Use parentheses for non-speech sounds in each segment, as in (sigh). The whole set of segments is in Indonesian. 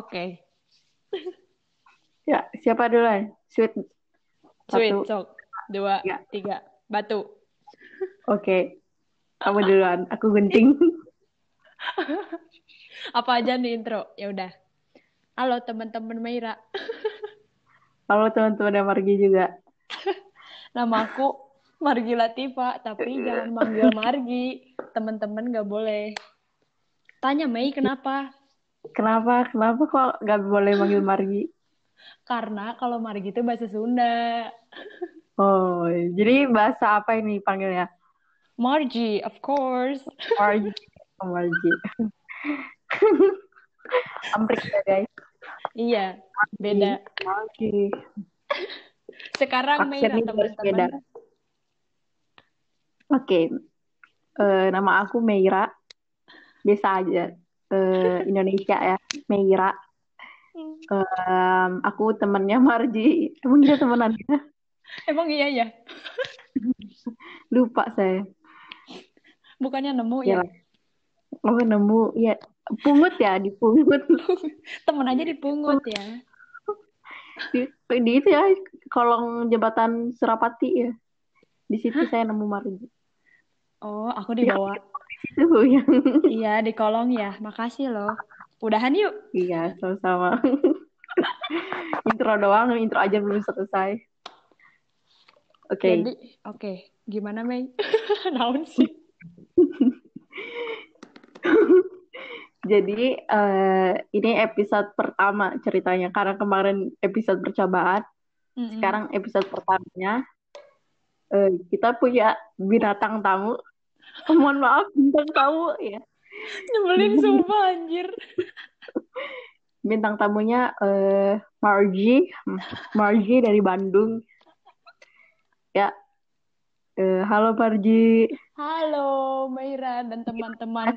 Oke. Ya, siapa duluan? Sweet. Sweet, Satu. sok. Dua, Ya. tiga. Batu. Oke. Kamu duluan. Aku gunting. (laughs) Apa aja nih intro? Ya udah. Halo teman-teman Meira. Halo teman-teman Margi juga. (laughs) Nama aku Margi Latifa, tapi jangan manggil Margi. Teman-teman gak boleh. Tanya Mei kenapa? Kenapa? Kenapa kok gak boleh manggil Margi? Karena kalau Margi itu bahasa Sunda. Oh, jadi bahasa apa ini panggilnya? Margie, of course. Margi. Oh, Margi. (laughs) Amprik ya guys. Iya, beda. Margi. Sekarang beda. teman-teman. Oke. Eh, nama aku Meira. Biasa aja. Eh, Indonesia ya. Meira. Em, aku temennya Marji. Emang dia temenannya? Emang iya ya? (laughs) Lupa saya. Bukannya nemu Ya ya? Oh, nemu. Ya, pungut ya, dipungut. (laughs) Temen aja dipungut ya. Di, di itu ya, kolong jembatan Surapati ya. Di situ saya nemu Marji. Oh, aku dibawa. Itu yang Iya, di kolong ya. Makasih loh. Udahan yuk. Iya, sama-sama. Intro doang, intro aja belum selesai. Oke, Jadi, oke. Gimana, Mei? (laughs) Naon sih? jadi eh, ini episode pertama ceritanya karena kemarin episode percobaan, Mm-mm. sekarang episode pertamanya eh, kita punya binatang tamu. Oh, (laughs) mohon maaf, bintang tamu ya. Nyebelin (laughs) sumpah, anjir. Bintang tamunya eh, Margie, (laughs) Margie dari Bandung. Ya, Eh, halo Margie. Halo, Meira dan teman-teman.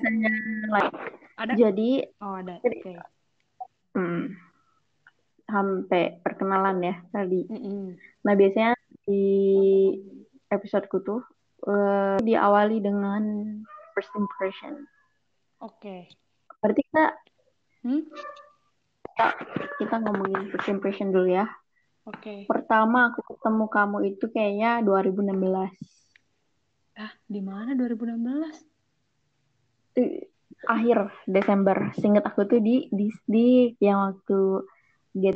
Like. Ada? Jadi Oh, ada. Oke. Hmm. Sampai perkenalan ya tadi. Mm-mm. Nah, biasanya di episodeku tuh eh, diawali dengan first impression. Oke. Berarti kita, Hmm? kita kita ngomongin first impression dulu ya. Oke. Pertama aku ketemu kamu itu kayaknya 2016. Ah, di mana 2016? Eh, Akhir Desember. Seinget aku tuh di di, di yang waktu get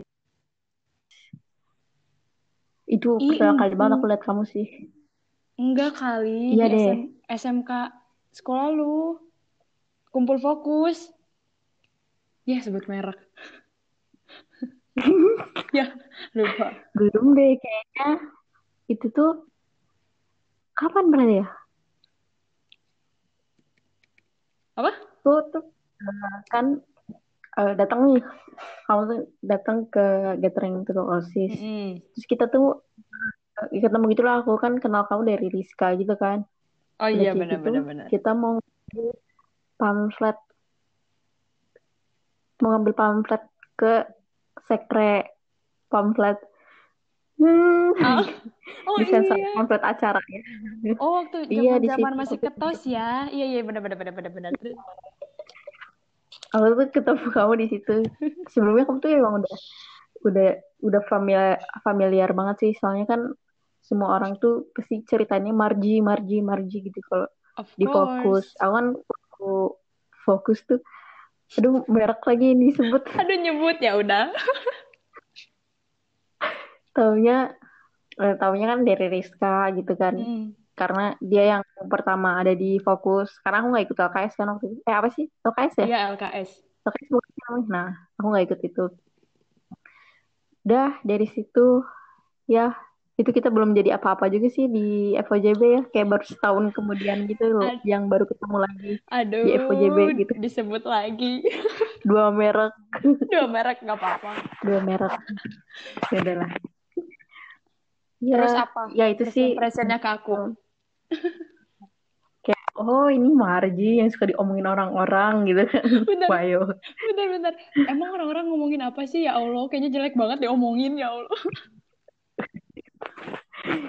itu pertama kali banget aku lihat kamu sih. Enggak kali. Iya deh. SM SMK sekolah lu. Kumpul fokus. Ya, sebut merek. (laughs) ya, lupa. Belum deh kayaknya itu tuh kapan berarti ya? Apa? Tuh tuh kan eh, datang nih kamu tuh datang ke gathering ketua OSIS. Mm-mm. Terus kita tuh ketemu gitu lah aku kan kenal kamu dari Rizka gitu kan. Oh iya, kayak benar gitu, benar benar. Kita mau pamflet mau ngambil pamflet ke sekre pamflet. Hmm, Ah, (laughs) Oh disensor iya. pamflet acara ya. Oh, waktu (laughs) Iya, di situ. masih ketos ya. Iya, iya, benar benar benar benar benar. (laughs) Aku tuh ketemu kamu di situ. Sebelumnya kamu tuh emang udah udah udah familiar familiar banget sih. Soalnya kan semua orang tuh pasti ceritanya Marji, Marji, Marji gitu kalau di fokus. course. Aku fokus tuh. Aduh, merek lagi ini disebut. (laughs) Aduh nyebut ya udah. Taunya eh, taunya kan dari Rizka gitu kan. Mm. Karena dia yang pertama ada di fokus. Karena aku nggak ikut LKS kan waktu itu. Eh apa sih? LKS ya? Iya LKS. LKS bukan. Nah, aku nggak ikut itu. Udah dari situ ya itu kita belum jadi apa-apa juga sih di FOJB ya kayak baru setahun kemudian gitu loh Ad- yang baru ketemu lagi Aduh, Di FOJB gitu. disebut lagi. (laughs) dua merek (laughs) Dua merek nggak apa-apa. dua merek ya udahlah ya Terus apa? ya itu First sih impressionnya ke aku. kayak oh ini Marji yang suka diomongin orang-orang gitu kan Wayo (laughs) bener, bener. Emang orang-orang ngomongin apa sih ya Allah? Kayaknya jelek banget diomongin ya Allah.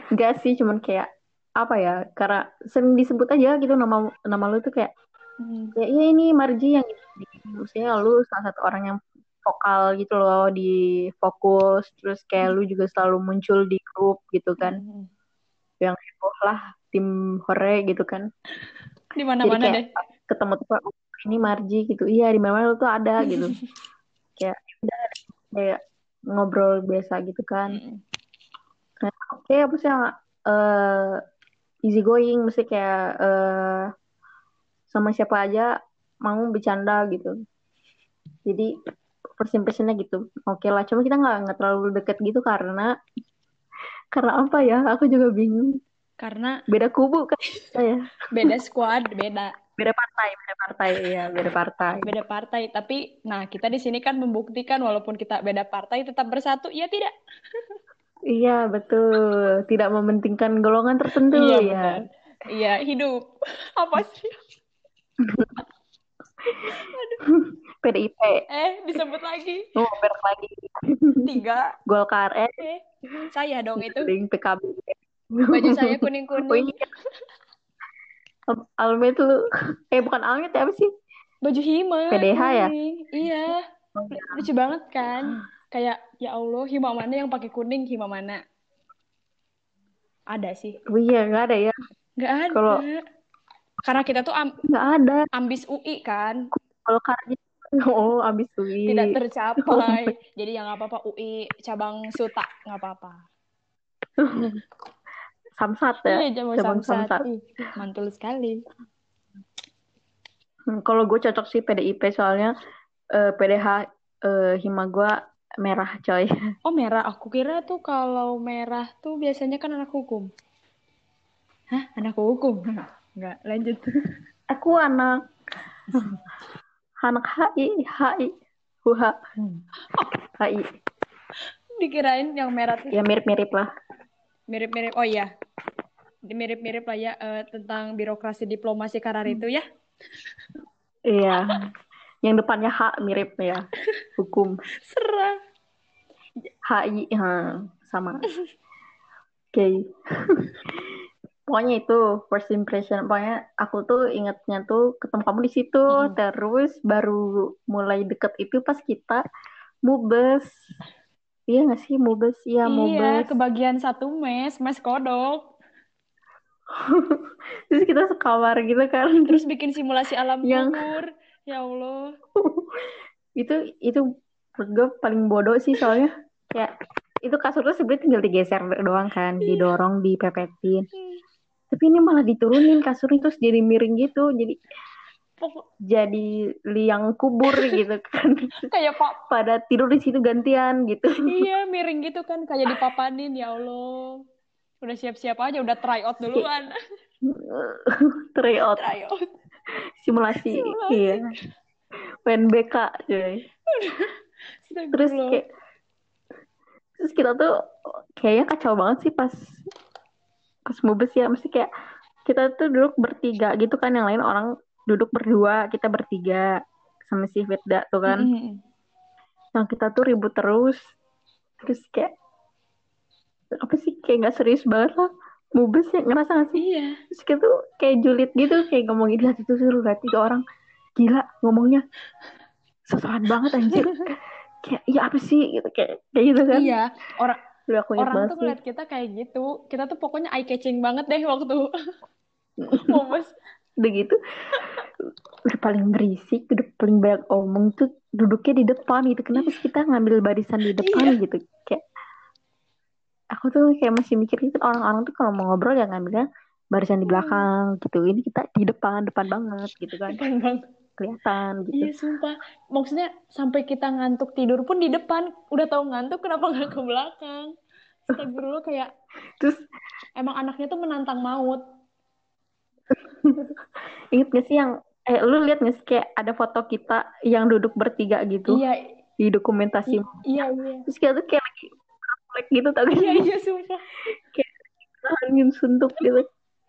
Enggak sih cuman kayak apa ya karena sering disebut aja gitu nama nama lu tuh kayak Hmm. ya iya ini Marji yang maksudnya lu salah satu orang yang vokal gitu loh di fokus terus kayak lu juga selalu muncul di grup gitu kan Mm-mm. yang heboh lah tim hore gitu kan Di mana-mana kayak deh. ketemu tuh oh, ini Marji gitu iya di mana lu tuh ada gitu (laughs) kayak ya udah kayak ngobrol biasa gitu kan Mm-mm. Oke apa sih yang eh, easy going mesti kayak eh, sama siapa aja mau bercanda gitu. Jadi first impressionnya gitu. Oke lah cuma kita nggak nggak terlalu deket gitu karena karena apa ya? Aku juga bingung. Karena beda kubu kan saya. beda squad, beda. Beda partai beda partai. Ya beda partai. Beda partai. Tapi, nah kita di sini kan membuktikan walaupun kita beda partai tetap bersatu. Ya tidak? (laughs) iya betul tidak mementingkan golongan tertentu Iya ya benar. Iya hidup. (laughs) Apa sih? (laughs) PDIP Eh disebut lagi oh berak lagi tiga. Golkar eh Eh saya dong itu. PKB Baju saya Oh kuning-kuning. iya Almet lu eh bukan Almet ya apa sih Baju hima PDH ya? kuning. Iya. Lucu banget kan? (gasps) Kayak ya Allah hima mana yang pakai kuning hima mana? Ada sih. oh iya nggak ada ya Nggak ada. Kalau- Karena kita tuh am- nggak ada ambis UI kan, Golkar gitu (laughs) oh abis UI tidak tercapai. (laughs) Jadi ya nggak apa-apa UI cabang Suta nggak apa-apa. (laughs) Samsat ya Iya, cabang cabang Samsat. Samsat. Ih, mantul sekali. Hmm, kalau gue cocok sih PDIP soalnya eh, PDH eh, hima gue merah coy. (laughs) Oh merah, aku kira tuh kalau merah tuh biasanya kan anak hukum. Hah, anak hukum? Nggak, lanjut. (laughs) aku anak. Anak HI HI Huha HI Dikirain yang merah tuh. Ya mirip-mirip lah. Mirip-mirip. Oh iya, mirip-mirip lah ya eh, tentang birokrasi diplomasi karar itu ya. iya yang depannya H mirip ya. Hukum. Serah. HI ha, sama. Oke. Pokoknya itu first impression. Pokoknya aku tuh ingetnya tuh ketemu kamu di situ Mm. terus baru mulai deket itu pas kita mubes. Iya nggak sih? Mubes. Iya Iya, mubes. kebagian satu mes, mes kodok. (laughs) terus kita sekamar gitu kan. Terus bikin simulasi alam Yang- kubur. Ya Allah. (laughs) itu itu gue paling bodoh sih soalnya. Kayak itu kasur tuh sebenarnya tinggal digeser doang kan didorong dipepetin. Tapi ini malah diturunin kasurnya terus jadi miring gitu. Jadi jadi liang kubur gitu (laughs) kan. Kayak pak pada tidur di situ gantian gitu. Iya miring gitu kan kayak dipapanin ya Allah. Udah siap-siap aja udah try out duluan. Tryout try out simulasi, Simulasi. iya. UNBK cuy. Terus kayak terus kita tuh kayaknya kacau banget sih pas pas mubes ya. Mesti kayak kita tuh duduk bertiga gitu kan. Yang lain orang duduk berdua kita bertiga sama si Firda tuh kan. Mm-mm. yang kita tuh ribut terus. Terus kayak apa sih kayak nggak serius banget lah mubes ya ngerasa gak sih? Iya. Terus kita tuh kayak julid gitu kayak ngomongin lihat itu suruh lihat itu orang gila ngomongnya sesuatu banget anjir. (laughs) Kayak ya apa sih? Gitu kayak kayak gitu kan. Iya orang Udah aku orang tuh ngeliat kita kayak gitu kita tuh pokoknya eye catching banget deh waktu mubes (laughs) udah gitu udah paling berisik udah paling banyak omong tuh duduknya di depan gitu. Kenapa sih kita ngambil barisan di depan Iya. gitu? Kayak aku tuh kayak masih mikir gitu orang-orang tuh kalau mau ngobrol ya ngambilnya barisan di Hmm. belakang gitu. Ini kita di depan depan banget gitu kan. Depan banget. Kelihatan gitu. Iya sumpah. Maksudnya sampai kita ngantuk tidur pun di depan. Udah tahu ngantuk kenapa nggak ke belakang? Astagfirullah kayak terus emang anaknya tuh menantang maut. (laughs) Inget gak sih yang eh lu lihat gak sih kayak ada foto kita yang duduk bertiga gitu? Iya. Di dokumentasi. Iya iya. Terus kita tuh kayak lagi reflek gitu gak iya iya (laughs) sumpah. Angin suntuk gitu.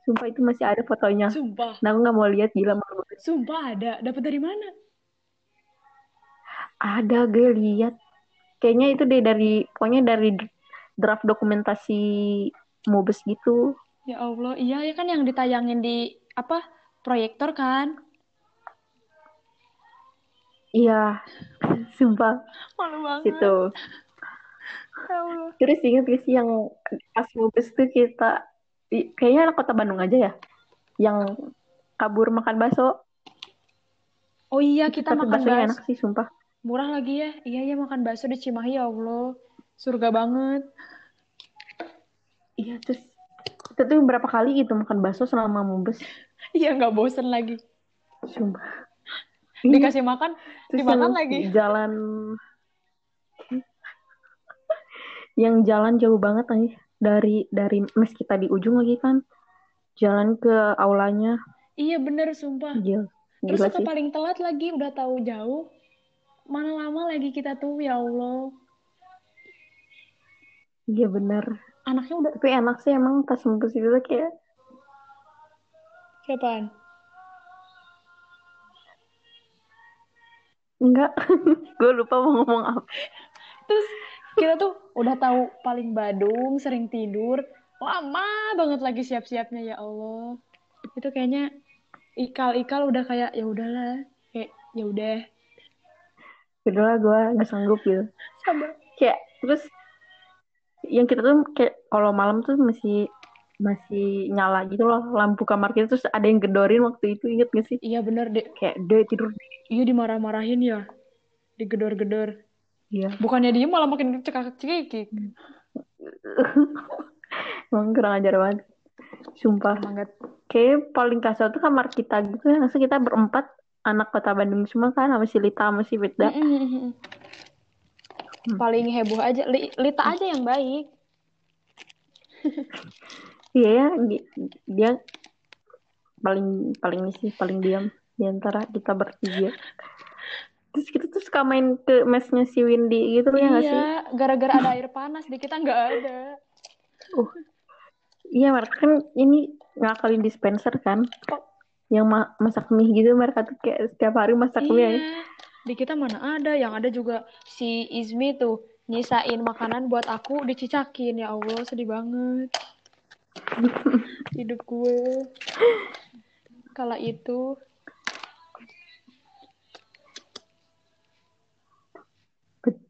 Sumpah itu masih ada fotonya. Sumpah. Nah aku nggak mau lihat gila malu sumpah ada. Dapat dari mana? Ada gue lihat. Kayaknya itu deh dari pokoknya dari draft dokumentasi mubes gitu. Ya Allah iya ya kan yang ditayangin di apa proyektor kan? Iya, (laughs) sumpah. Malu banget. itu. Ya. Terus ingat gak sih yang pas mubes tuh kita kayaknya anak kota Bandung aja ya yang kabur makan bakso. Oh iya, kita Tapi makan bakso. enak sih sumpah. Murah lagi ya. Iya, iya makan bakso di Cimahi ya Allah. Surga banget. Iya terus kita tuh berapa kali gitu makan bakso selama mubes. Iya, nggak bosen lagi. Sumpah. Iya, Dikasih makan, terus dimakan lagi. Jalan yang jalan jauh banget nih dari dari mes kita di ujung lagi kan jalan ke aulanya Iya bener, sumpah. gila Terus gila sih paling telat lagi, udah tahu jauh. Mana lama lagi kita tuh, ya Allah. iya bener Anaknya udah tapi enak sih emang pas mubes itu tuh kayak siapaan? enggak (laughs) gue lupa mau ngomong apa Terus kita tuh udah tahu paling Badung, sering tidur. Lama banget lagi siap-siapnya ya Allah. Itu kayaknya ikal-ikal udah kayak ya udahlah. Kayak ya udah. Udah lah gue nggak sanggup gitu Sabar. kayak terus yang kita tuh kayak kalau malam tuh masih masih nyala gitu loh lampu kamar kita terus ada yang gedorin waktu itu inget gak sih Iya bener deh. kayak deh tidur Iya dimarah-marahin ya. Digedor-gedor. Iya. Bukannya dia malah makin cekak-cekik. (laughs) emang kurang ajar banget. Sumpah. Nggak kayak paling kasar tuh kamar kita gitu ya. Masa kita berempat anak kota Bandung semua kan sama si Lita sama si Firda Mm-mm. Paling heboh aja, Li- Lita aja yang baik. (laughs) iya ya di- dia paling paling sih paling diam. Di antara kita bertiga terus kita tuh suka main ke mesnya si Windy gitu ya nggak sih Iya, gara-gara ada air panas di kita nggak ada. uh iya mereka kan ini ngakalin dispenser kan Oh. yang ma- masak mie gitu mereka tuh kayak setiap hari masak mie aja. Iya, di kita mana ada. Yang ada juga si Izmi tuh nyisain makanan buat aku dicicakin. Ya Allah, sedih banget. (laughs) Hidup gue. Kala itu.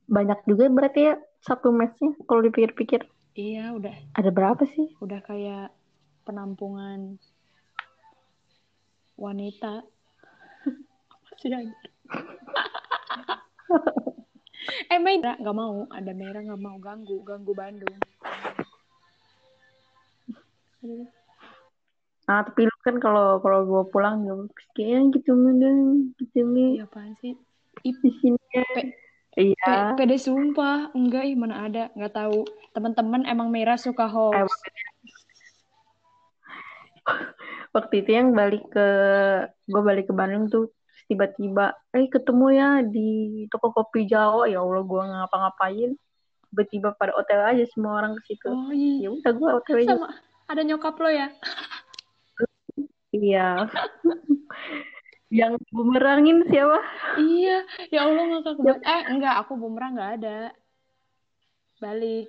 Banyak juga berarti ya satu mesnya kalau dipikir-pikir Iya, udah ada berapa sih udah kayak penampungan wanita. Apa sih (laughs) eh, Merah nggak mau. Ada merah nggak mau ganggu, ganggu Bandung. Nah tapi lu kan kalau kalau gue pulang ya kayak gitu mending gitu nih Iya apaan sih? Ih, di sini ya. Pe- iya pe- pede sumpah. Enggak, ih mana ada. Nggak tahu. Teman-teman emang merah suka hoax. Waktu itu yang balik ke gue balik ke Bandung tuh tiba-tiba eh ketemu ya di toko kopi Jawa ya Allah gue ngapa-ngapain tiba-tiba pada hotel aja semua orang ke situ Oh iya. ya udah gue hotel aja Sama ada nyokap lo ya? iya (laughs) yang bumerangin siapa Iya. Ya Allah ngakak banget. Eh enggak, aku bumerang nggak ada. Balik.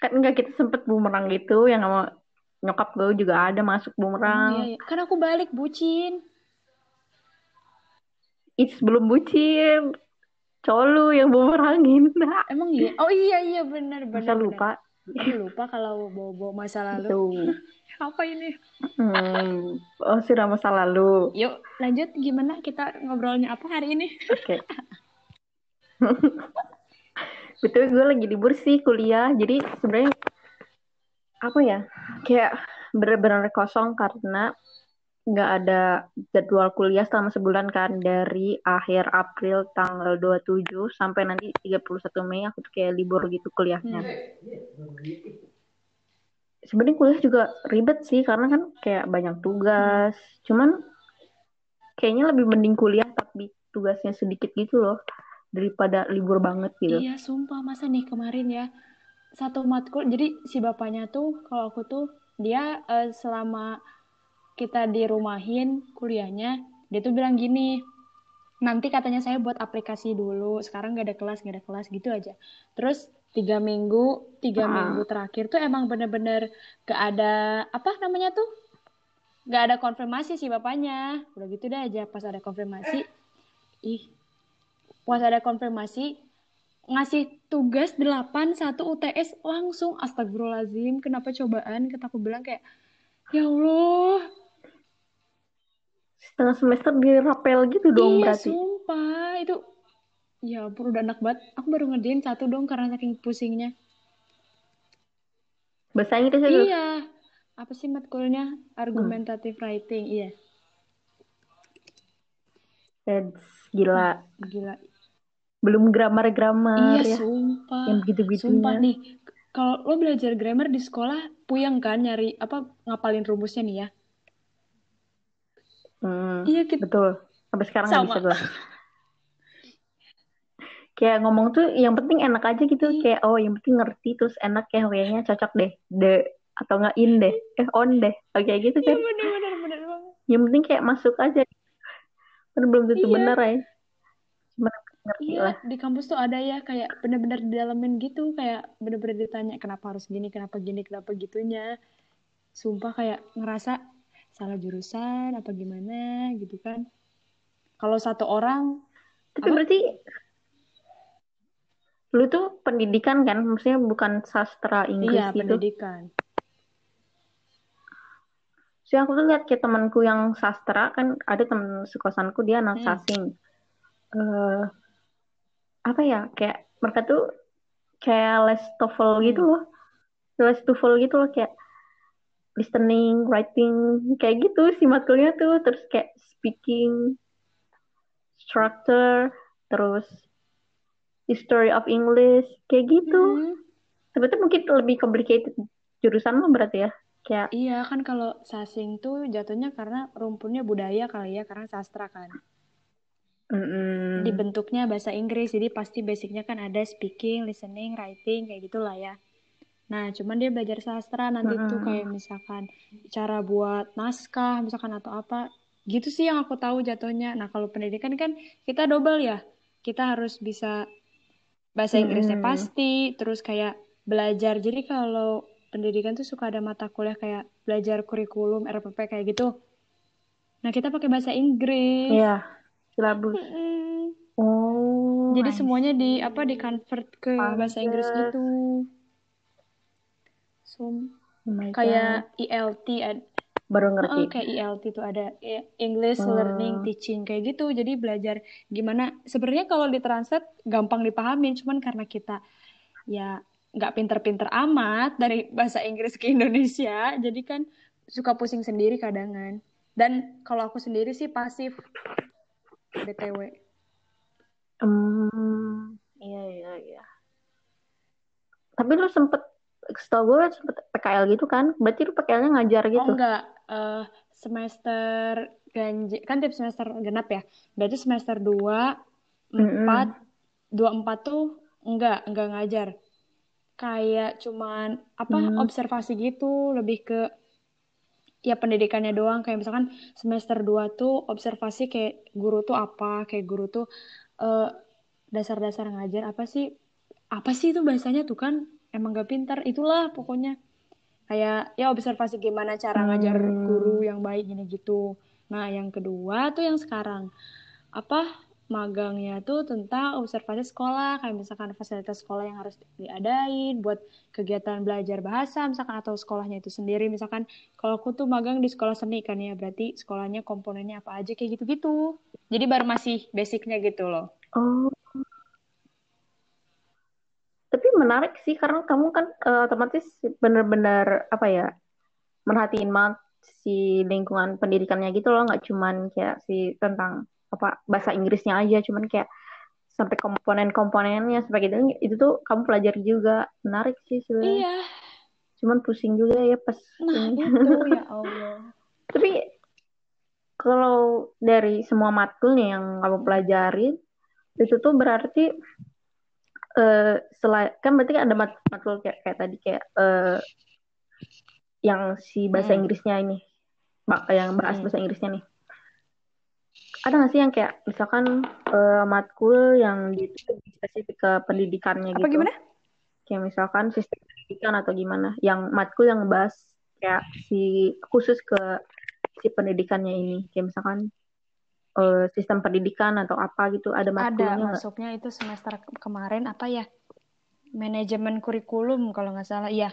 kan enggak kita sempet bumerang gitu yang sama nyokap gue juga ada masuk bumerang iya, iya. Kan aku balik bucin. It's belum bucin cowok lu yang bumerangin (laughs) Emang iya? Oh iya iya benar masa benar. lupa. Aku lupa kalau bawa-bawa masa lalu. itu Apa ini? hmm. oh sudah masa lalu Yuk, lanjut gimana kita ngobrolnya apa hari ini? oke (laughs) betul gue lagi libur sih kuliah jadi sebenarnya apa ya kayak bener-bener kosong karena nggak ada jadwal kuliah selama sebulan kan dari akhir April tanggal 27 sampai nanti 31 Mei aku tuh kayak libur gitu kuliahnya. Sebenarnya kuliah juga ribet sih karena kan kayak banyak tugas. Cuman kayaknya lebih mending kuliah tapi tugasnya sedikit gitu loh daripada libur banget gitu. Iya, sumpah masa nih kemarin ya satu matkul. Jadi si bapaknya tuh kalau aku tuh dia eh, selama kita dirumahin kuliahnya, dia tuh bilang gini, nanti katanya saya buat aplikasi dulu. Sekarang gak ada kelas, gak ada kelas gitu aja. Terus tiga minggu, tiga Ah. minggu terakhir tuh emang bener-bener gak ada apa namanya tuh? Nggak ada konfirmasi sih bapaknya. Udah gitu deh aja pas ada konfirmasi ih pas ada konfirmasi ngasih tugas 8 satu UTS langsung. Astagfirullahaladzim kenapa cobaan? Kata aku bilang kayak ya Allah. Setengah semester dirapel gitu dong iya berarti. sumpah. Itu ya ampun udah enak banget. Aku baru ngerjain satu dong karena saking pusingnya. Bahasa Inggris itu iya. Apa sih matkulnya argumentative writing iya. Heads, gila. Gila. Belum grammar-grammar iya ya. sumpah. Yang begitu-begitunya sumpah nih. Kalau lo belajar grammar di sekolah puyeng kan nyari apa ngapalin rumusnya nih ya? Hmm, iya kita betul. Sampai sekarang Sama. bisa gue kayak ngomong tuh yang penting enak aja gitu Iya. kayak oh yang penting ngerti terus enak ya kayaknya cocok deh de atau nggak in deh eh on deh oke kayak gitu iya kan bener bener bener banget yang penting kayak masuk aja kan belum tentu Iya. bener ya cuma ngerti Iya, lah di kampus tuh ada ya kayak bener-bener didalemin gitu, kayak bener-bener ditanya kenapa harus gini, kenapa gini, kenapa gitunya. Sumpah kayak ngerasa salah jurusan apa gimana gitu kan. Kalau satu orang, tapi Apa? berarti lu tuh pendidikan kan maksudnya bukan sastra Inggris iya gitu pendidikan. So aku tuh lihat kayak temanku yang sastra kan ada temen sekosanku dia anak Hmm. sasing. Eh apa ya kayak mereka tuh kayak les TOEFL gitu Hmm. loh. Les TOEFL gitu loh kayak listening, writing kayak gitu sih matkulnya tuh terus kayak speaking, structure, terus history of English kayak gitu. Hmm. Sebetulnya mungkin lebih complicated jurusan lo berarti ya. Kayak Iya kan kalau sasing tuh jatuhnya karena rumpunnya budaya kali ya, karena sastra kan. mm-mm. Dibentuknya bahasa Inggris, jadi pasti basicnya kan ada speaking, listening, writing kayak gitulah ya. Nah, cuman dia belajar sastra nanti tuh Mm-mm. kayak misalkan cara buat naskah, misalkan atau apa. Gitu sih yang aku tahu jatuhnya. Nah, kalau pendidikan kan kita double ya. Kita harus bisa bahasa Inggrisnya Mm-mm. pasti, terus kayak belajar. Jadi kalau pendidikan tuh suka ada mata kuliah kayak belajar kurikulum, RPP kayak gitu. Nah, kita pakai bahasa Inggris. Iya, silabus. Mm-mm. Oh, Jadi semuanya di apa di convert ke bahasa Inggris Pantes. gitu. So, Oh kayak God. Baru ngerti. kayak ELT tuh ada E- English Learning Hmm. Teaching kayak gitu. Jadi belajar gimana. Sebenarnya kalau ditranslate gampang dipahamin, cuman karena kita ya nggak pinter-pinter amat dari bahasa Inggris ke Indonesia, jadi kan suka pusing sendiri kadangan. Dan kalau aku sendiri sih pasif BTW. Hmm, iya iya iya. Tapi lu sempet, setahu gue sempet PKL gitu kan? Berarti lu PKL-nya ngajar Oh gitu? enggak, eh, semester ganjil kan tiap semester genap ya. Berarti semester 2 Mm-mm. 4 2 4 tuh enggak, enggak ngajar. Kayak cuman apa Hmm. observasi gitu, lebih ke ya pendidikannya doang kayak misalkan semester 2 tuh observasi kayak guru tuh apa, kayak guru tuh eh, dasar-dasar ngajar apa sih? Apa sih itu bahasanya tuh kan emang gak pintar, itulah pokoknya kayak ya observasi gimana cara ngajar Hmm. guru yang baik gini gitu. Nah, yang kedua tuh yang sekarang apa magangnya tuh tentang observasi sekolah kayak misalkan fasilitas sekolah yang harus diadain buat kegiatan belajar bahasa misalkan atau sekolahnya itu sendiri misalkan kalau aku tuh magang di sekolah seni kan ya berarti sekolahnya komponennya apa aja kayak gitu-gitu. Jadi baru masih basicnya gitu loh. Oh, menarik sih karena kamu kan eh, otomatis bener-bener apa ya merhatiin banget si lingkungan pendidikannya gitu loh, nggak cuman kayak si tentang apa bahasa Inggrisnya aja, cuman kayak sampai komponen-komponennya sebagai itu, itu tuh kamu pelajari juga. Menarik sih sebenarnya. Iya. Cuman pusing juga ya pas Nah, itu (laughs) ya Allah. Tapi kalau dari semua matkul nih yang kamu pelajari, itu tuh berarti eh selain kan berarti ada mat matkul kayak, kayak tadi kayak eh yang si bahasa Hmm. Inggrisnya ini, yang bahas Hmm. bahasa Inggrisnya nih. Ada nggak sih yang kayak misalkan eh, matkul yang gitu spesifik ke pendidikannya Apa gitu? gimana? Kayak misalkan sistem pendidikan atau gimana? Yang matkul yang bahas kayak si khusus ke si pendidikannya ini kayak misalkan uh, sistem pendidikan atau apa gitu ada matkulnya ada masuknya itu semester kemarin apa ya manajemen kurikulum kalau nggak salah iya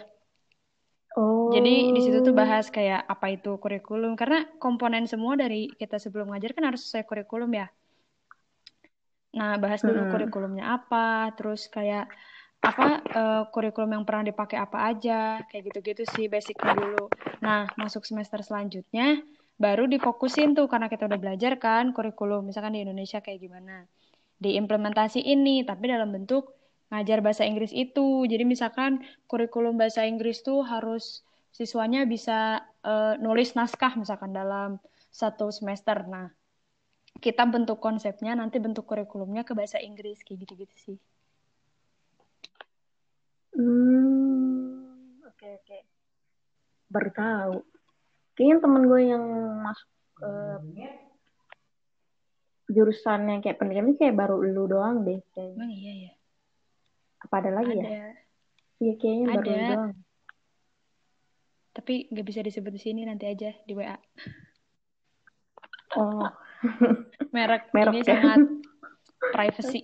Oh. Jadi di situ tuh bahas kayak apa itu kurikulum karena komponen semua dari kita sebelum ngajar kan harus sesuai kurikulum ya. Nah, bahas dulu hmm. kurikulumnya apa, terus kayak apa uh, kurikulum yang pernah dipakai apa aja, kayak gitu-gitu sih basicnya dulu. Nah, masuk semester selanjutnya baru difokusin tuh karena kita udah belajar kan kurikulum misalkan di Indonesia kayak gimana. Diimplementasi ini tapi dalam bentuk ngajar bahasa Inggris itu. Jadi misalkan kurikulum bahasa Inggris tuh harus siswanya bisa uh, nulis naskah misalkan dalam satu semester. Nah kita bentuk konsepnya nanti bentuk kurikulumnya ke bahasa Inggris kayak gitu-gitu sih. Hmm oke okay, oke. Okay. baru tahu kayaknya temen gue yang masuk ke jurusannya kayak pendidikan ini kayak baru lu doang deh kayaknya. Emang iya ya. Apa ada lagi ya? ada. ya? Iya kayaknya ada. baru lu doang. Tapi nggak bisa disebut di sini nanti aja di WA. Oh. (laughs) Merek, Merek ini ya? sangat (laughs) privacy.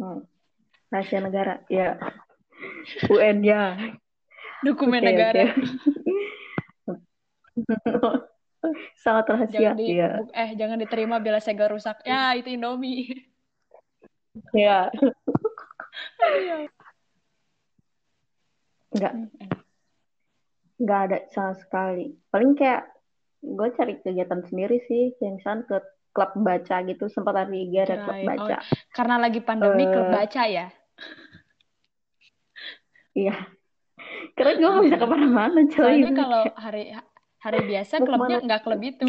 Hmm. Rahasia negara, ya. UN ya dokumen okay, negara. Okay. (laughs) Sangat rahasia. Jangan di, ya. Eh, jangan diterima bila segel rusak. Ya, itu Indomie. Ya. Enggak. Enggak ada sama sekali. Paling kayak gue cari kegiatan sendiri sih. Kayak misalnya ke klub baca gitu. Sempat hari ada klub baca. Oh, karena lagi pandemi uh, klub baca ya? Iya. Karena gue gak bisa ke mana-mana coy. Soalnya kalau hari hari biasa klubnya nggak klub itu.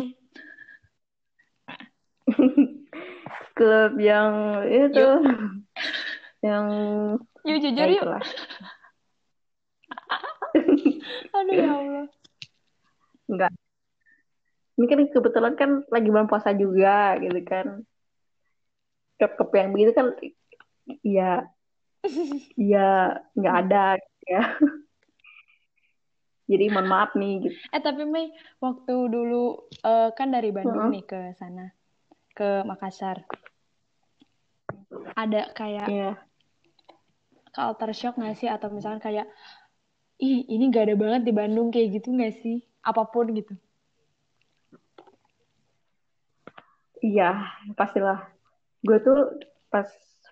(laughs) klub yang itu. Yuk. (laughs) yang yuk jujur yuk. (laughs) aduh ya Allah. Enggak ini kan kebetulan kan lagi bulan puasa juga gitu kan. Klub-klub yang begitu kan ya ya nggak ada ya jadi mohon maaf nih gitu. Eh tapi Mei waktu dulu uh, kan dari Bandung uh -huh. nih ke sana ke Makassar. Ada kayak yeah. culture shock nggak sih atau misalnya kayak ih ini gak ada banget di Bandung kayak gitu nggak sih apa pun gitu. Iya pastilah. Gue tuh pas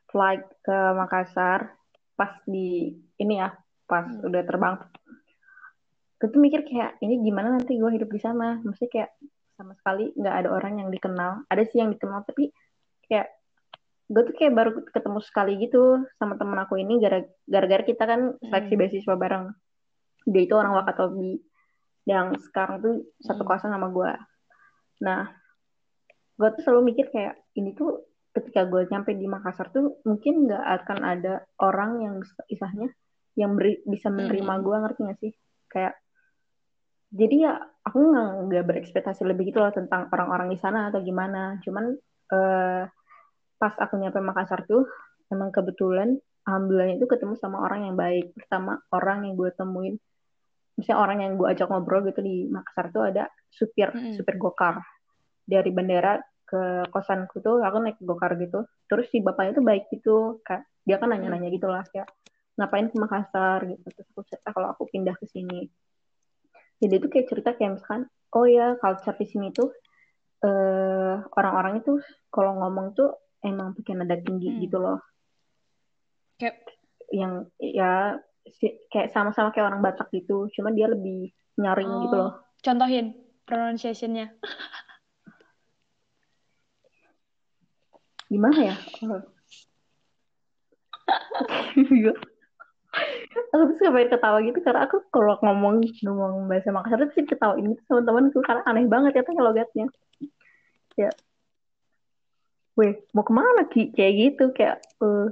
flight ke Makassar pas di ini ya pas hmm. udah terbang gue tuh mikir kayak ini gimana nanti gue hidup di sana maksudnya kayak sama sekali nggak ada orang yang dikenal ada sih yang dikenal tapi kayak gue tuh kayak baru ketemu sekali gitu sama temen aku ini gara-gara kita kan seleksi hmm. beasiswa bareng dia itu orang Wakatobi yang sekarang tuh satu hmm. kawasan sama gue nah gue tuh selalu mikir kayak ini tuh ketika gue nyampe di Makassar tuh mungkin nggak akan ada orang yang isahnya yang beri, bisa menerima hmm. gue ngerti gak sih kayak jadi ya aku nggak berekspektasi lebih gitu loh tentang orang-orang di sana atau gimana. Cuman uh, pas aku nyampe Makassar tuh emang kebetulan alhamdulillah itu ketemu sama orang yang baik. Pertama orang yang gue temuin. Misalnya orang yang gue ajak ngobrol gitu di Makassar tuh ada supir mm supir gokar. Dari bandara ke kosanku tuh aku naik gokar gitu. Terus si bapaknya tuh baik gitu. Kak dia kan nanya-nanya gitu lah kayak ngapain ke Makassar? gitu. Terus aku cerita kalau aku pindah ke sini jadi itu kayak cerita kayak misalkan oh ya culture di sini tuh uh, orang-orang itu kalau ngomong tuh emang pakai nada tinggi hmm. gitu loh kayak yang ya si, kayak sama-sama kayak orang Batak gitu cuma dia lebih nyaring oh, gitu loh contohin pronunciationnya gimana ya oh. (laughs) aku tuh suka banget ketawa gitu karena aku kalau ngomong ngomong bahasa Makassar tuh sih ketawa ini tuh teman-temanku karena aneh banget ya tanya logatnya. Ya. Weh mau ke mana ki? Kayak gitu kayak uh,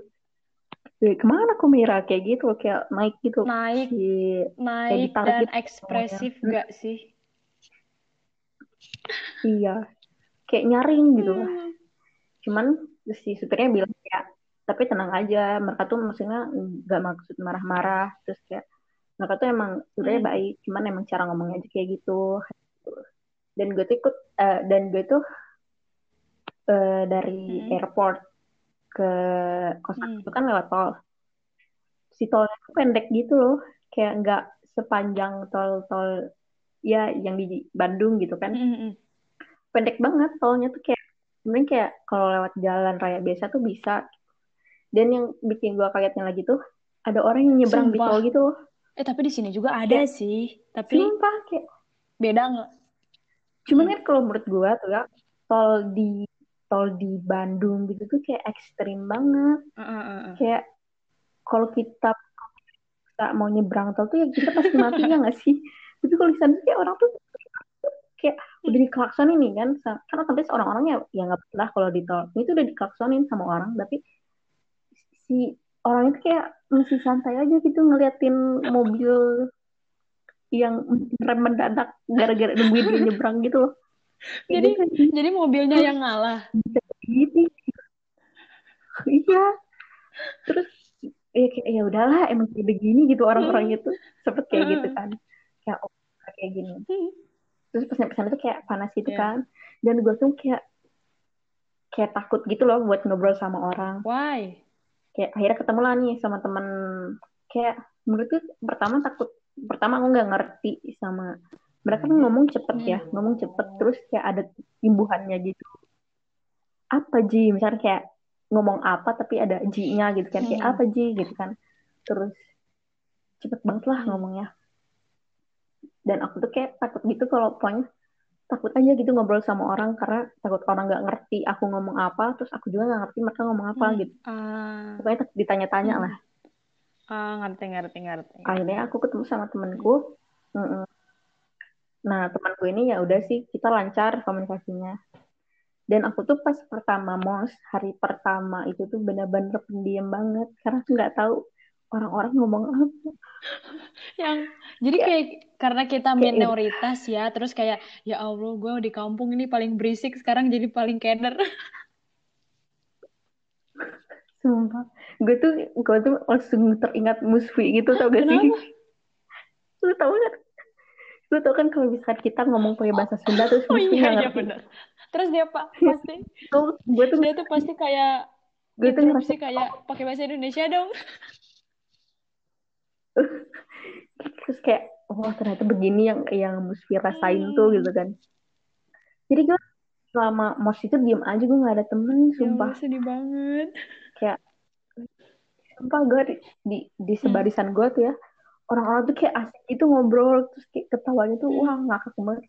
weh ke mana kok Mira? Kayak gitu kayak naik gitu. Naik si, naik dan gitu, ekspresif ngomongnya. gak sih? Iya. Kayak nyaring gitu hmm. cuman si supirnya bilang kayak tapi tenang aja mereka tuh maksudnya nggak maksud marah-marah terus kayak mereka tuh emang sebenarnya Hmm. baik cuman emang cara ngomongnya aja kayak gitu dan gue tuh ikut eh, dan gue tuh eh, dari Hmm. airport ke kosan Hmm. itu kan lewat tol si tolnya tuh pendek gitu loh kayak nggak sepanjang tol-tol ya yang di Bandung gitu kan Hmm, hmm, hmm. pendek banget tolnya tuh kayak sebenarnya kayak kalau lewat jalan raya biasa tuh bisa dan yang bikin gue kagetnya lagi tuh ada orang yang nyebrang di Sumpah. tol gitu. Eh tapi di sini juga ada sih, tapi sumpah kayak beda nggak? cuman Hmm. kan kalau menurut gue tuh ya tol di tol di Bandung gitu tuh kayak ekstrim banget. Uh, uh, kayak kalau kita kita mau nyebrang tol tuh ya kita pasti mati ya nggak sih? Tapi kalau di sana kayak orang tuh kayak udah diklaksonin nih kan. Sa- kan otomatis orang-orang ya ya nggak pernah kalau di tol. Ini tuh udah diklaksonin sama orang tapi si orang itu kayak masih santai aja gitu ngeliatin mobil yang rem mendadak gara-gara nungguin dia nyebrang gitu loh. (laughs) Kayak Jadi gitu, jadi mobilnya yang ngalah. gitu. Iya. Terus ya kayak ya udahlah emang kayak begini gitu orang-orang itu sempet kayak gitu kan. Kayak oh kayak gini. Hmm. terus pas nyampe sana tuh kayak panas gitu Iya. kan. Dan gue tuh kayak kayak takut gitu loh buat ngobrol sama orang. Why? Kayak akhirnya ketemu lah nih sama temen. Kayak menurutku pertama takut pertama aku nggak ngerti sama mereka kan ngomong cepet ya Hmm. ngomong cepet terus kayak ada imbuhannya gitu. Apa Ji? Misalnya kayak ngomong apa tapi ada Ji-nya gitu kan kayak Hmm. apa Ji? Gitu kan. Terus cepet banget lah ngomongnya. Dan aku tuh kayak takut gitu kalau pokoknya takut aja gitu ngobrol sama orang karena takut orang nggak ngerti aku ngomong apa terus aku juga nggak ngerti mereka ngomong apa Hmm. gitu Ah, pokoknya takut ditanya-tanya Hmm. lah ah, ngerti ngerti ngerti. akhirnya aku ketemu sama temenku Mm-mm. nah temanku ini ya udah sih kita lancar komunikasinya dan aku tuh pas pertama mos hari pertama itu tuh bener-bener pendiam banget karena aku nggak tahu orang-orang ngomong apa Yang jadi Kayak- kayak karena kita minoritas ya, terus kayak ya Allah, gue di kampung ini paling berisik, sekarang jadi paling keder. sumpah gue tuh gue tuh langsung teringat musfi gitu tau gak sih Kenapa? lu tau gak lu tau kan kalau misalkan kita ngomong pakai bahasa Sunda terus Oh musfi iya iya benar. Terus dia pak (laughs) pasti tuh gue tuh dia tuh pasti kayak gue tuh ngerasa interupsi kayak pakai bahasa Indonesia dong. (laughs) terus kayak oh ternyata begini yang yang Musfi rasain Hmm. tuh gitu kan jadi gue selama mos itu diem aja gue nggak ada temen Ya sumpah Allah, sedih banget. kayak sumpah gue di, di, di sebarisan gue tuh ya orang-orang tuh kayak asik gitu ngobrol terus kayak ketawanya tuh Hmm. wah ngakak banget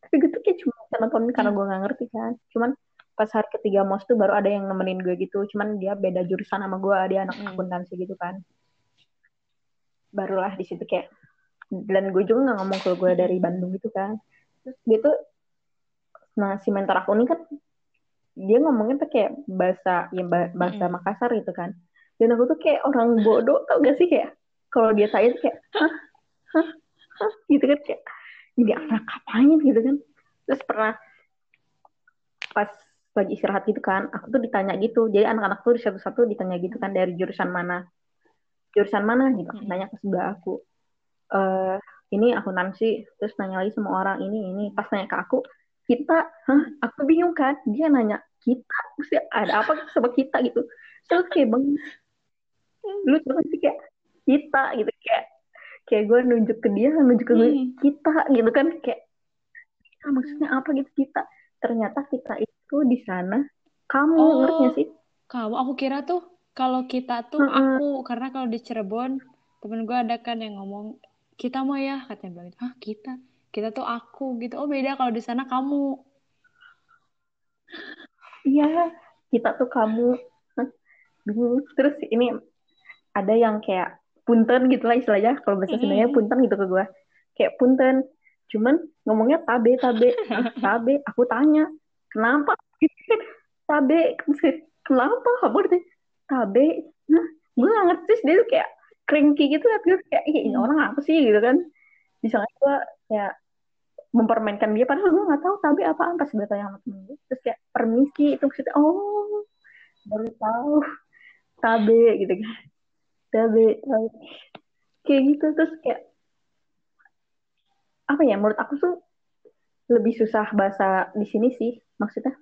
tapi gue tuh kayak cuma bisa nonton karena gue nggak ngerti kan cuman pas hari ketiga mos tuh baru ada yang nemenin gue gitu cuman dia beda jurusan sama gue dia anak Hmm. akuntansi gitu kan barulah di situ kayak dan gue juga nggak ngomong kalau gue dari Bandung gitu kan. Terus dia tuh nah si mentor aku ini kan dia ngomongnya pakai bahasa ya ba- bahasa Mm-mm. Makassar gitu kan. Dan aku tuh kayak orang bodoh tau gak sih? Kayak kalau dia tanya tuh kayak hah? Hah? Hah? Gitu kan kayak ini anak ngapain gitu kan? Terus pernah pas lagi istirahat gitu kan aku tuh ditanya gitu. Jadi anak-anak tuh satu-satu ditanya gitu kan dari jurusan mana jurusan mana gitu. Mm-mm. nanya ke sebelah aku eh ini akuntansi terus nanya lagi sama orang ini ini. Pas nanya ke aku kita? Hah? Aku bingung kan? Dia nanya kita? Maksudnya ada apa sama kita? gitu. Terus kayak bang lu tuh sih kayak kita? gitu. Kayak kayak gue nunjuk ke dia nunjuk ke gue Hmm. kita? gitu kan. Kayak "Ah, maksudnya apa gitu kita? Ternyata kita itu di sana kamu Oh. ngerti sih? Kamu, aku kira tuh kalau kita tuh Mm-mm. aku, karena kalau di Cirebon temen gue ada kan yang ngomong kita mau ya, katanya bilang gitu. Hah kita, kita tuh aku gitu. Oh beda kalau di sana kamu. Iya, kita tuh kamu. Bingung. Terus ini ada yang kayak punten gitu lah istilahnya. Kalau bahasa Sundanya punten gitu ke gue. Kayak punten. Cuman ngomongnya tabe, tabe. Tabe. Aku tanya, kenapa? (laughs) Tabe. (laughs) Kenapa? Kamu Tabe. Nah, gue gak ngerti. Terus dia tuh kayak cranky gitu kan. Gue kayak, "Ih, ini Hmm. orang apa sih? Gitu kan. Misalnya gue kayak mempermainkan dia padahal gue nggak tahu tabe apaan pas gue tanya sama temen gue terus kayak permisi itu maksudnya oh baru tahu tabe gitu kan tabe tabe kayak gitu terus kayak apa ya menurut aku tuh lebih susah bahasa di sini sih maksudnya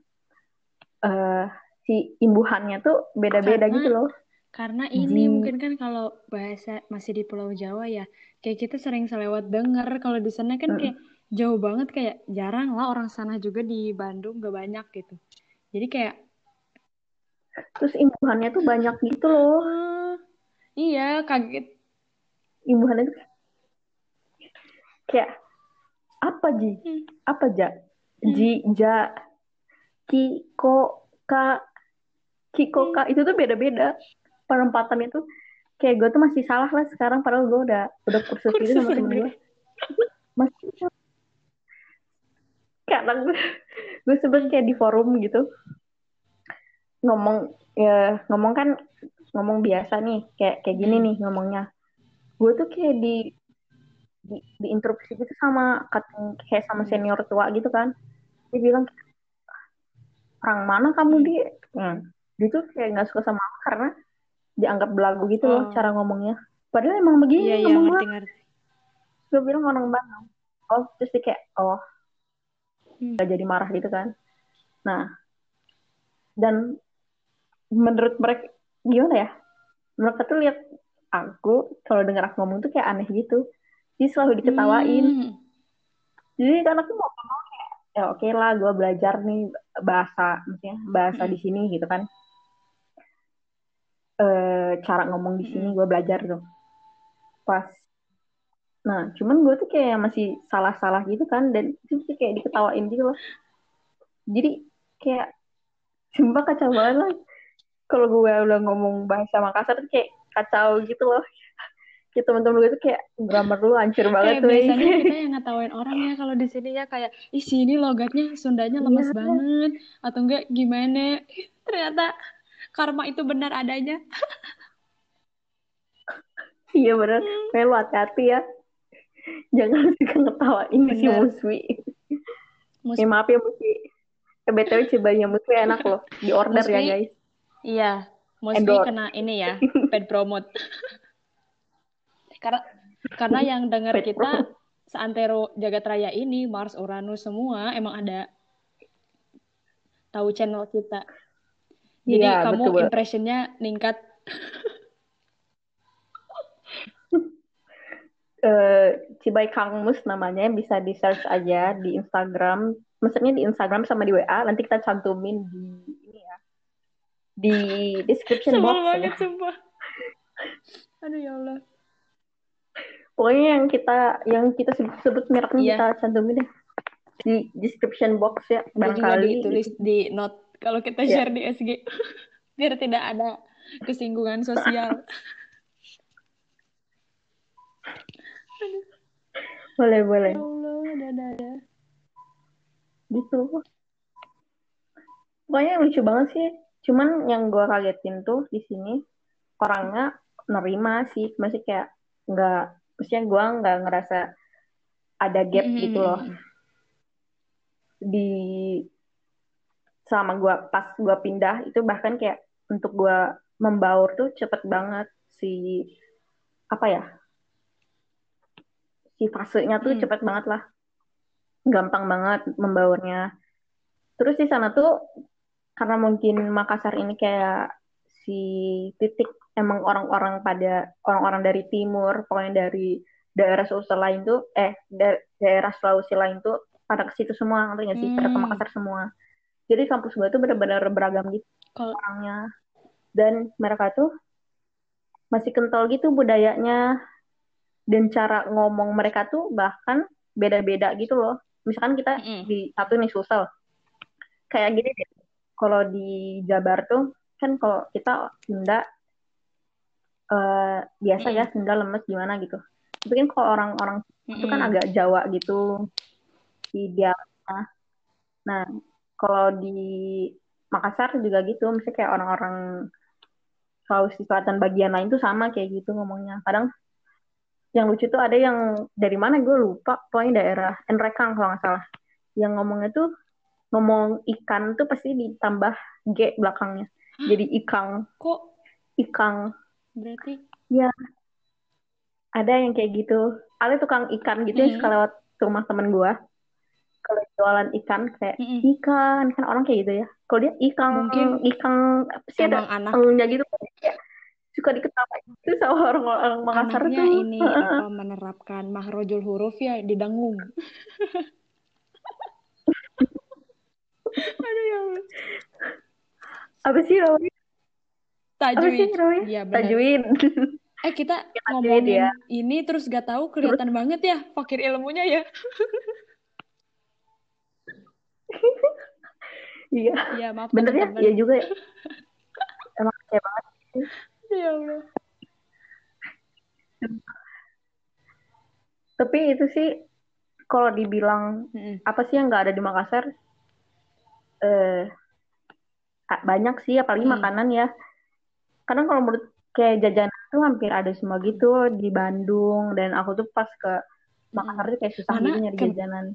uh, si imbuhannya tuh beda-beda gitu loh. karena ini Ji. mungkin kan kalau bahasa masih di Pulau Jawa ya kayak kita sering selewat denger. Kalau di sana kan kayak jauh banget kayak jarang lah orang sana juga di Bandung gak banyak gitu. Jadi kayak terus imbuhannya tuh banyak gitu loh. Uh, iya kaget. Imbuhannya tuh kayak apa ji? Hmm. apa ja? Hmm. ji ja ki ko ka ki ko ka hmm. itu tuh beda-beda. Penempatan itu kayak gue tuh masih salah lah sekarang padahal gue udah udah kursus gitu sama temen gue masih karena gue gue sebut kayak di forum gitu. Ngomong ya ngomong kan ngomong biasa nih kayak kayak gini hmm. nih ngomongnya. Gue tuh kayak di di, diinterupsi gitu sama kayak sama senior tua gitu kan. Dia bilang orang mana kamu di hmm. Dia tuh kayak nggak suka sama aku karena dianggap belagu gitu loh oh. cara ngomongnya padahal emang begini iya, iya ngomong iya, ngerti, ngerti. gue bilang orang Bandung oh terus dia kayak oh hmm. gak jadi marah gitu kan nah dan menurut mereka gimana ya mereka tuh lihat aku kalau dengar aku ngomong tuh kayak aneh gitu jadi selalu diketawain hmm. jadi kan aku mau ngomong kayak ya oke okay lah gue belajar nih bahasa maksudnya bahasa hmm. di sini gitu kan e, cara ngomong di sini hmm. gue belajar tuh. Pas. Nah cuman gue tuh kayak masih salah-salah gitu kan dan itu sih kayak diketawain gitu loh. Jadi kayak sumpah kacau banget lah. Kalau gue udah ngomong bahasa Makassar tuh kayak kacau gitu loh. Kayak teman-teman gue tuh kayak grammar lu hancur banget kayak tuh biasanya kita (laughs) yang ngetawain orang ya kalau di sini ya kayak ih sini logatnya Sundanya lemas yeah. banget atau enggak gimana? Ternyata karma itu benar adanya. (laughs) Iya benar. Hmm. kayak lu hati-hati ya. Jangan (laughs) suka ngetawain si muswi Mus eh, maaf ya muswi eh, btw cobain muswi enak loh. Di order ya guys. Iya muswi kena ini ya (laughs) pet promote. Karena karena yang dengar kita seantero jagat raya ini Mars Uranus semua emang ada tahu channel kita jadi ya, kamu betul. impressionnya ningkat. Uh, (laughs) Cibai Kang Mus namanya bisa di search aja di Instagram. Maksudnya di Instagram sama di WA nanti kita cantumin di ini ya. Di description box banget, ya. (laughs) aduh ya Allah. Pokoknya yang kita yang kita sebut, sebut mereknya yeah. kita cantumin deh. Di description box ya barangkali ditulis di note kalau kita yeah. share di SG biar tidak ada kesinggungan sosial. (laughs) Boleh boleh. Ya Allah ada ada ada gitu. Pokoknya lucu banget sih. Cuman yang gue kagetin tuh di sini orangnya nerima sih. Masih kayak nggak maksudnya gue nggak ngerasa ada gap mm -hmm. gitu loh. Di sama gue pas gue pindah itu bahkan kayak untuk gue membaur tuh cepet banget si apa ya si fasenya tuh mm. cepet banget lah gampang banget membaurnya terus di sana tuh karena mungkin Makassar ini kayak si titik emang orang-orang pada orang-orang dari timur pokoknya dari daerah Sulawesi lain tuh eh da daerah Sulawesi lain tuh pada ke situ semua ngerti sih hmm. pada ke hmm. Makassar semua jadi kampus gue tuh benar-benar beragam gitu Kalo... orangnya dan mereka tuh masih kental gitu budayanya dan cara ngomong mereka tuh bahkan beda-beda gitu loh misalkan kita mm -hmm. di satu nih Sulsel kayak gini deh kalau di Jabar tuh kan kalau kita Sunda uh, biasa mm. ya sendal lemes gimana gitu tapi kan kalau orang-orang mm. itu kan agak Jawa gitu di dia nah kalau di Makassar juga gitu misalnya kayak orang-orang Sulawesi Selatan bagian lain tuh sama kayak gitu ngomongnya. Kadang yang lucu tuh ada yang dari mana gue lupa pokoknya daerah Enrekang kalau nggak salah. Yang ngomongnya tuh ngomong ikan tuh pasti ditambah g belakangnya. Jadi ikang. Kok? Ikang. Berarti? Ya ada yang kayak gitu. Ale tukang ikan gitu ya Mm. suka lewat rumah temen gua kalau jualan ikan kayak Mm-mm. ikan kan orang kayak gitu ya kalau dia ikan Mungkin ikan apa sih ada anak elunya gitu kayak suka diketawain itu sama orang-orang Makassar anaknya tuh ini apa (laughs) menerapkan mahrojul huruf ya di dangung. (laughs) Aduh ya Allah. apa sih namanya apa sih Tajwid. Iya benar. tajwid (laughs) Eh kita Ya, ngomongin ya ini terus gak tahu terus kelihatan banget ya fakir ilmunya ya. (laughs) iya Iya maaf bener ya iya juga ya (laughs) emang kayak banget. Ya Allah. tapi itu sih kalau dibilang Mm-mm. apa sih yang nggak ada di Makassar eh banyak sih apalagi Mm-mm. makanan ya karena kalau menurut kayak jajanan tuh hampir ada semua gitu di Bandung dan aku tuh pas ke Makassar tuh kayak susah gitu nyari ke jajanan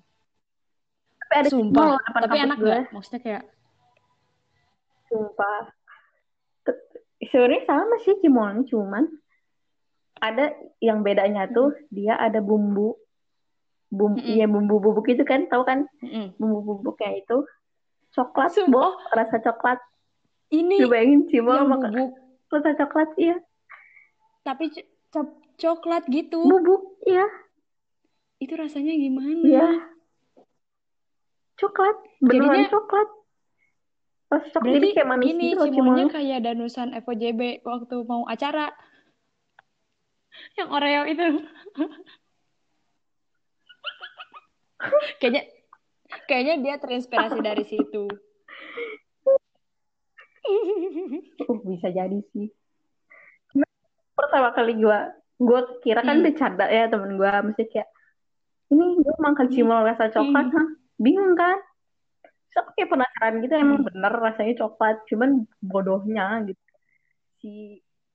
tapi ada sumpah. depan Tapi enak gue nggak? Maksudnya kayak sumpah sebenarnya sama sih Cimol cuman ada yang bedanya tuh Mm-mm. dia ada bumbu bumbu Mm-mm. ya bumbu bubuk itu kan tahu kan Mm-mm. bumbu bubuknya itu coklat Sumpah. bo rasa coklat ini bayangin Cimol makan bubuk rasa coklat iya tapi co- coklat gitu. bubuk iya Itu rasanya iya gimana? Coklat beneran Jadinya coklat rasa coklat jadi berarti kayak manis ini gitu cimolnya Cimol kayak danusan FOJB waktu mau acara yang Oreo itu. Kayaknya kayaknya dia terinspirasi dari situ. uh bisa jadi sih pertama kali gua gua kira kan Hmm. bercanda ya temen gua mesti kayak ini gua makan Hmm. cimol rasa coklat Hmm. hah bingung kan? So aku kayak penasaran gitu emang bener rasanya coklat cuman bodohnya gitu. Si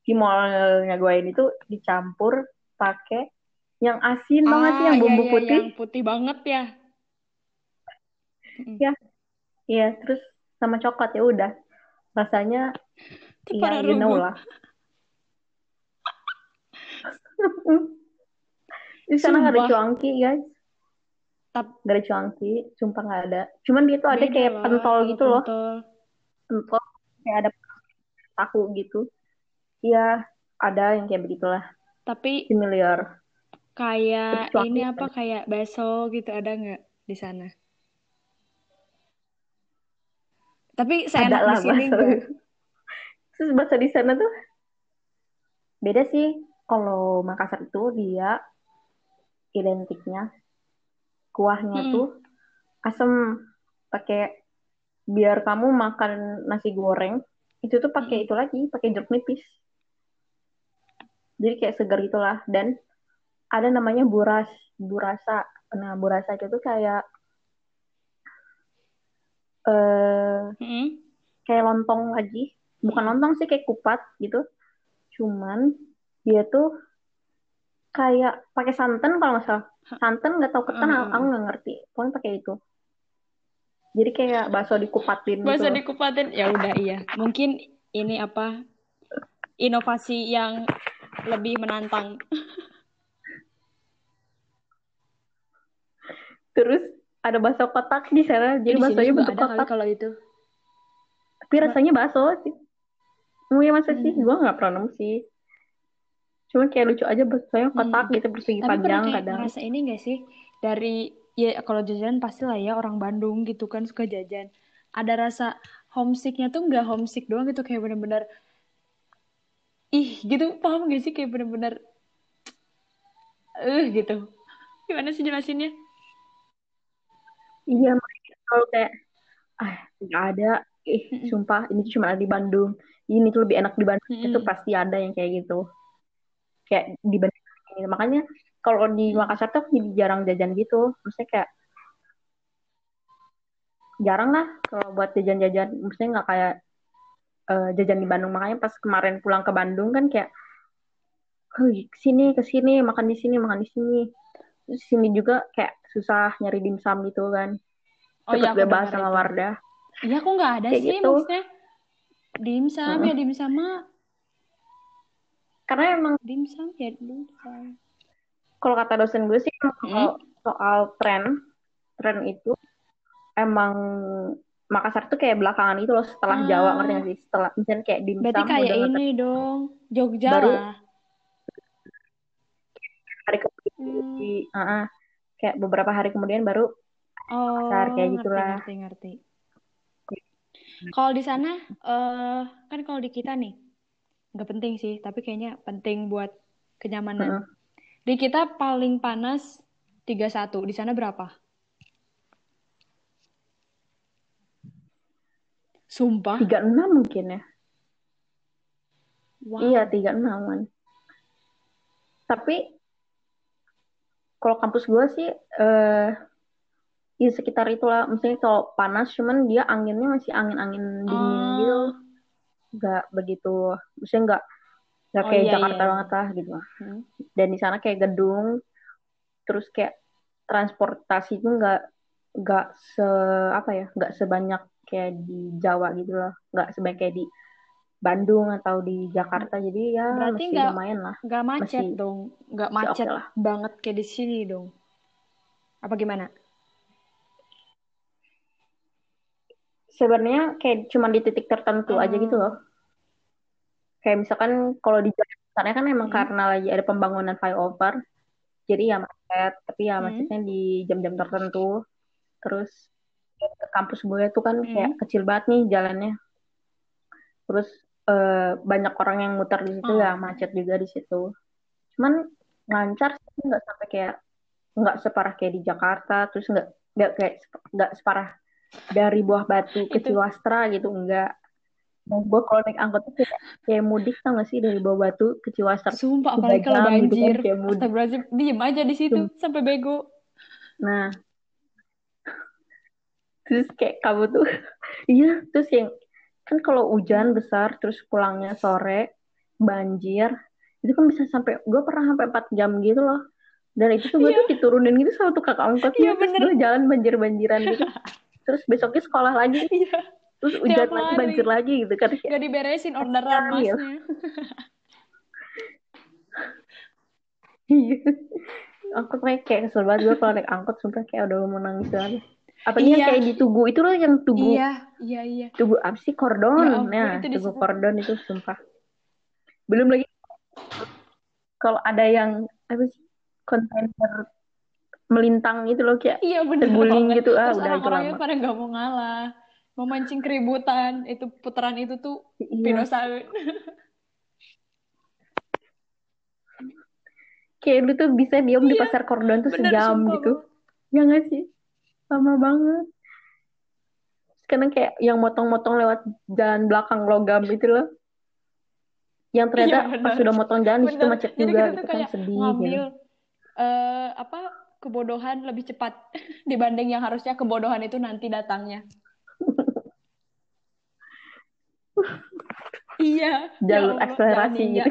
cimolnya gue ini tuh dicampur pakai yang asin banget sih Ah, yang iya bumbu iya putih. yang putih banget ya. Ya iya. Terus sama coklat ya udah. Rasanya ya you know lah. (laughs) Di sana nggak ada cuanki guys Tap, nggak ada cuanki sumpah nggak ada. Cuman dia tuh ada beda kayak lah pentol gitu loh. pentol. pentol kayak ada tahu gitu. Iya ada yang kayak begitulah. Tapi familiar. kayak cuanki ini apa kayak bakso gitu ada nggak di sana? Tapi ada seenak di lah sini bakso. (laughs) terus bakso di sana tuh? Beda sih kalau Makassar itu dia identiknya kuahnya Mm-mm. tuh asem pakai biar kamu makan nasi goreng itu tuh pakai Mm-mm. itu lagi pakai jeruk nipis jadi kayak segar gitulah dan ada namanya buras burasa nah burasa itu tuh kayak eh Mm-mm. kayak lontong lagi bukan lontong sih kayak kupat gitu cuman dia tuh kayak pakai santan kalau nggak salah. Santan nggak tahu ketan Heeh, aku nggak ngerti. Pokoknya pakai itu. Jadi kayak bakso dikupatin gitu Bakso loh. dikupatin ya udah iya. Mungkin ini apa inovasi yang lebih menantang. terus ada bakso kotak di sana jadi di baksonya bentuk kotak. kalau itu. tapi rasanya bakso sih. Oh iya masa sih? Mm-mm. gua nggak pernah nemu sih cuman kayak lucu aja baksonya kotak Mm-mm. gitu persegi Tapi panjang kayak kadang ngerasa ini gak sih dari ya kalau jajan pasti lah ya orang Bandung gitu kan suka jajan. Ada rasa homesicknya tuh nggak homesick doang gitu kayak bener-bener ih gitu paham gak sih kayak bener-bener eh gitu. Gimana sih jelasinnya? iya kalau kayak ah nggak ada ih Mm-mm. sumpah ini cuma ada di Bandung ini tuh lebih enak di Bandung itu pasti ada yang kayak gitu kayak dibanding ini. Makanya kalau di. Makassar tuh jadi jarang jajan gitu. Maksudnya kayak jarang lah kalau buat jajan-jajan. Maksudnya nggak kayak eh, jajan di Bandung. Makanya pas kemarin pulang ke Bandung kan kayak Hei, ke sini ke sini makan di sini makan di sini. Terus sini juga kayak susah nyari dimsum gitu kan. Oh iya cepet aku bebas dengar sama. Wardah. Iya kok nggak ada kayak sih gitu. maksudnya. Dimsum Heeh. ya dimsum mah karena emang dimsum ya dimsum. kalau kata dosen gue sih Hmm? kalau soal tren tren itu emang Makassar tuh kayak belakangan itu loh setelah Jawa Ah. ngerti gak sih setelah misalnya kayak dimsum Berarti kayak udah ini dong, Jogja Baru- lah. hari kemudian Hmm. di- ah, ah. kayak beberapa hari kemudian baru Oh, Makassar, kayak ngerti, gitulah. ngerti, ngerti. Kalau di sana, eh kan kalau di kita nih, nggak penting sih, tapi kayaknya penting buat kenyamanan. Heeh. Di kita paling panas 31, di sana berapa? Sumpah. 36 mungkin ya Wow. Iya, 36-an. Tapi kalau kampus gue sih eh di sekitar itulah, misalnya kalau panas cuman dia anginnya masih angin-angin dingin Ah. gitu. Nggak begitu, maksudnya nggak nggak Oh, kayak iya, Jakarta iya. banget lah gitu. Hmm. Dan di sana kayak gedung, terus kayak transportasi itu nggak nggak se apa ya, nggak sebanyak kayak di Jawa gitu loh, nggak sebanyak kayak di Bandung atau di Jakarta. Jadi ya Berarti masih nggak- lumayan lah. Nggak macet Masih- dong, nggak macet oke lah. banget kayak di sini dong. Apa gimana? Sebenarnya kayak cuma di titik tertentu aja gitu Hmm. loh. Kayak misalkan kalau di Jakarta kan emang Hmm. karena lagi ada pembangunan flyover, jadi ya macet. Tapi ya Hmm. macetnya di jam-jam tertentu. Terus ke kampus gue tuh kan Hmm. kayak kecil banget nih jalannya. Terus eh, banyak orang yang muter di situ Oh. ya macet juga di situ. Cuman lancar sih nggak sampai kayak nggak separah kayak di Jakarta. Terus nggak nggak kayak nggak separah dari Buah Batu ke. Ciwastra gitu enggak. Nah, gue kalau naik angkot tuh kayak, kayak mudik tau gak sih dari Buah Batu ke Ciwastra. Sumpah, apalagi kalau jam gitu kan, banjir. Astagfirullahaladzim, diem aja di situ sampai bego. Nah, (laughs) terus kayak kamu tuh, (laughs) iya, terus yang kan kalau hujan besar terus pulangnya sore banjir itu kan bisa sampai gue pernah sampai 4 jam gitu loh dan itu tuh gue tuh diturunin gitu sama tukang angkot Iya, terus bener. gue jalan banjir banjiran gitu (laughs) terus besoknya sekolah lagi (laughs) Iya, terus hujan Tiap lagi hari. banjir lagi gitu kan kayak nggak diberesin orderan masnya. (laughs) Iya. Angkot kayak kayak kesel banget gue kalau naik angkot sumpah kayak udah mau nangis banget. Apalagi yang Iya. kayak di Tugu itu loh yang Tugu Iya, iya, iya. Tugu apa sih kordon? Ya nah, itu Tugu kordon itu sumpah. Belum lagi kalau ada yang apa sih kontainer melintang gitu loh kayak Iya bener terguling banget. gitu ah Terus udah itu orang-orangnya lama. pada nggak mau ngalah. Memancing keributan. Itu putaran itu tuh Iya. pinosaurus. (laughs) Kayak lu tuh bisa diem di Iya, pasar kordon tuh Bener, sejam sumpah gitu. Ya nggak sih? Lama banget. Sekarang kayak yang motong-motong lewat jalan belakang logam itu loh. Yang ternyata Iya, pas sudah motong jalan di Bener. macet Jadi juga kita gitu tuh kan sedih ngambil gitu. eh apa kebodohan lebih cepat (laughs) dibanding yang harusnya kebodohan itu nanti datangnya. (laughs) Iya, ya Jalur Allah, akselerasi gitu.